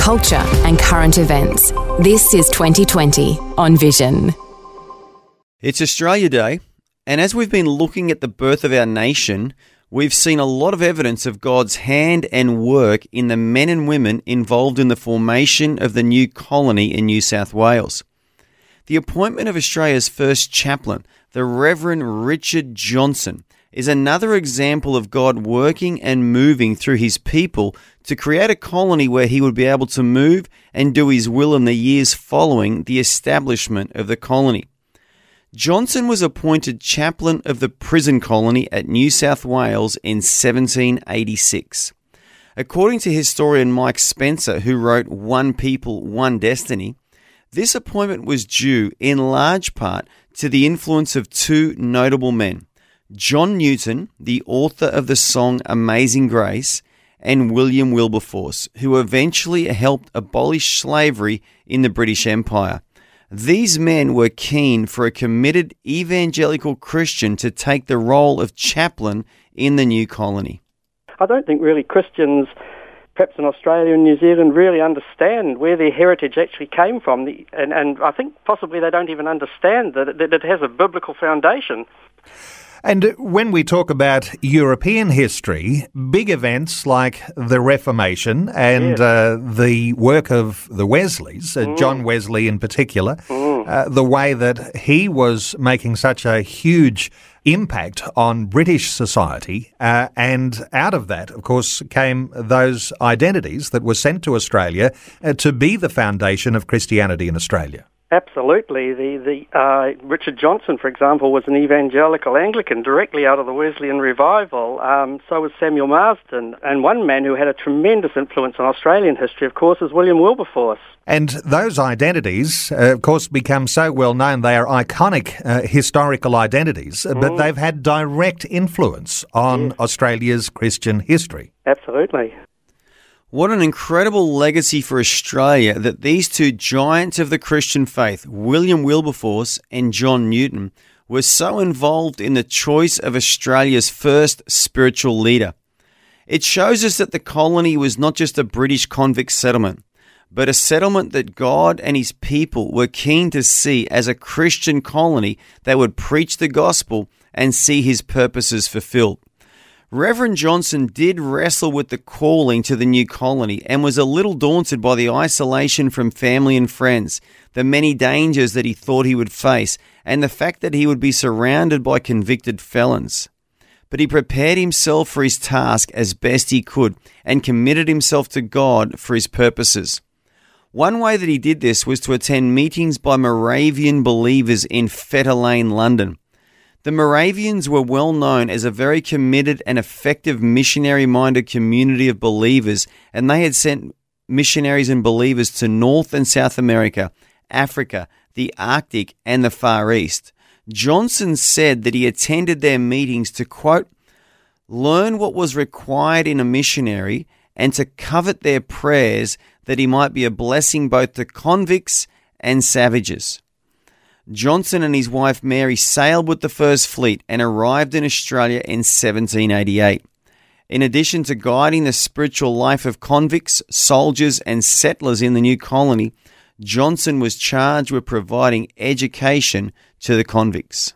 culture, and current events. This is 2020 on Vision. It's Australia Day, and as we've been looking at the birth of our nation, we've seen a lot of evidence of God's hand and work in the men and women involved in the formation of the new colony in New South Wales. The appointment of Australia's first chaplain, the Reverend Richard Johnson, is another example of God working and moving through his people to create a colony where he would be able to move and do his will in the years following the establishment of the colony. Johnson was appointed chaplain of the prison colony at New South Wales in 1786. According to historian Mike Spencer, who wrote One People, One Destiny, this appointment was due in large part to the influence of two notable men John Newton, the author of the song Amazing Grace, and William Wilberforce, who eventually helped abolish slavery in the British Empire. These men were keen for a committed evangelical Christian to take the role of chaplain in the new colony. I don't think really Christians, perhaps in Australia and New Zealand, really understand where their heritage actually came from. And, and I think possibly they don't even understand that it, that it has a biblical foundation. And when we talk about European history, big events like the Reformation and yes. uh, the work of the Wesleys, uh, mm. John Wesley in particular, mm. uh, the way that he was making such a huge impact on British society. Uh, and out of that, of course, came those identities that were sent to Australia uh, to be the foundation of Christianity in Australia. Absolutely. The, the uh, Richard Johnson, for example, was an evangelical Anglican directly out of the Wesleyan revival. Um, so was Samuel Marsden. And one man who had a tremendous influence on Australian history, of course, is William Wilberforce. And those identities, uh, of course, become so well known. They are iconic uh, historical identities, mm. but they've had direct influence on yes. Australia's Christian history. Absolutely. What an incredible legacy for Australia that these two giants of the Christian faith, William Wilberforce and John Newton, were so involved in the choice of Australia's first spiritual leader. It shows us that the colony was not just a British convict settlement, but a settlement that God and his people were keen to see as a Christian colony that would preach the gospel and see his purposes fulfilled. Reverend Johnson did wrestle with the calling to the new colony and was a little daunted by the isolation from family and friends, the many dangers that he thought he would face, and the fact that he would be surrounded by convicted felons. But he prepared himself for his task as best he could and committed himself to God for his purposes. One way that he did this was to attend meetings by Moravian believers in Fetter Lane, London. The Moravians were well known as a very committed and effective missionary minded community of believers, and they had sent missionaries and believers to North and South America, Africa, the Arctic, and the Far East. Johnson said that he attended their meetings to quote, learn what was required in a missionary and to covet their prayers that he might be a blessing both to convicts and savages. Johnson and his wife Mary sailed with the First Fleet and arrived in Australia in 1788. In addition to guiding the spiritual life of convicts, soldiers, and settlers in the new colony, Johnson was charged with providing education to the convicts.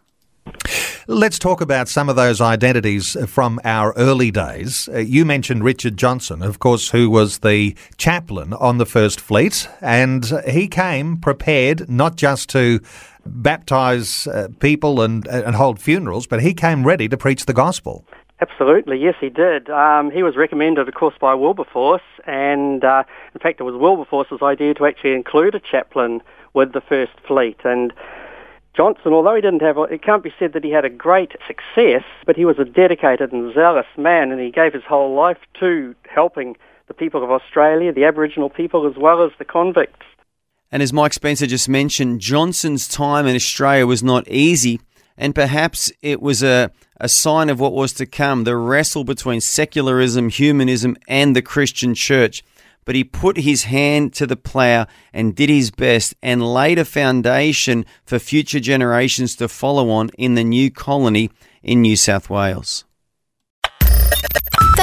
Let's talk about some of those identities from our early days. Uh, you mentioned Richard Johnson, of course, who was the chaplain on the First Fleet, and he came prepared not just to baptize uh, people and, and hold funerals, but he came ready to preach the gospel. Absolutely, yes, he did. Um, he was recommended, of course, by Wilberforce, and uh, in fact, it was Wilberforce's idea to actually include a chaplain with the First Fleet. And Johnson, although he didn't have, it can't be said that he had a great success, but he was a dedicated and zealous man, and he gave his whole life to helping the people of Australia, the Aboriginal people, as well as the convicts. And as Mike Spencer just mentioned, Johnson's time in Australia was not easy, and perhaps it was a, a sign of what was to come the wrestle between secularism, humanism, and the Christian church. But he put his hand to the plough and did his best and laid a foundation for future generations to follow on in the new colony in New South Wales.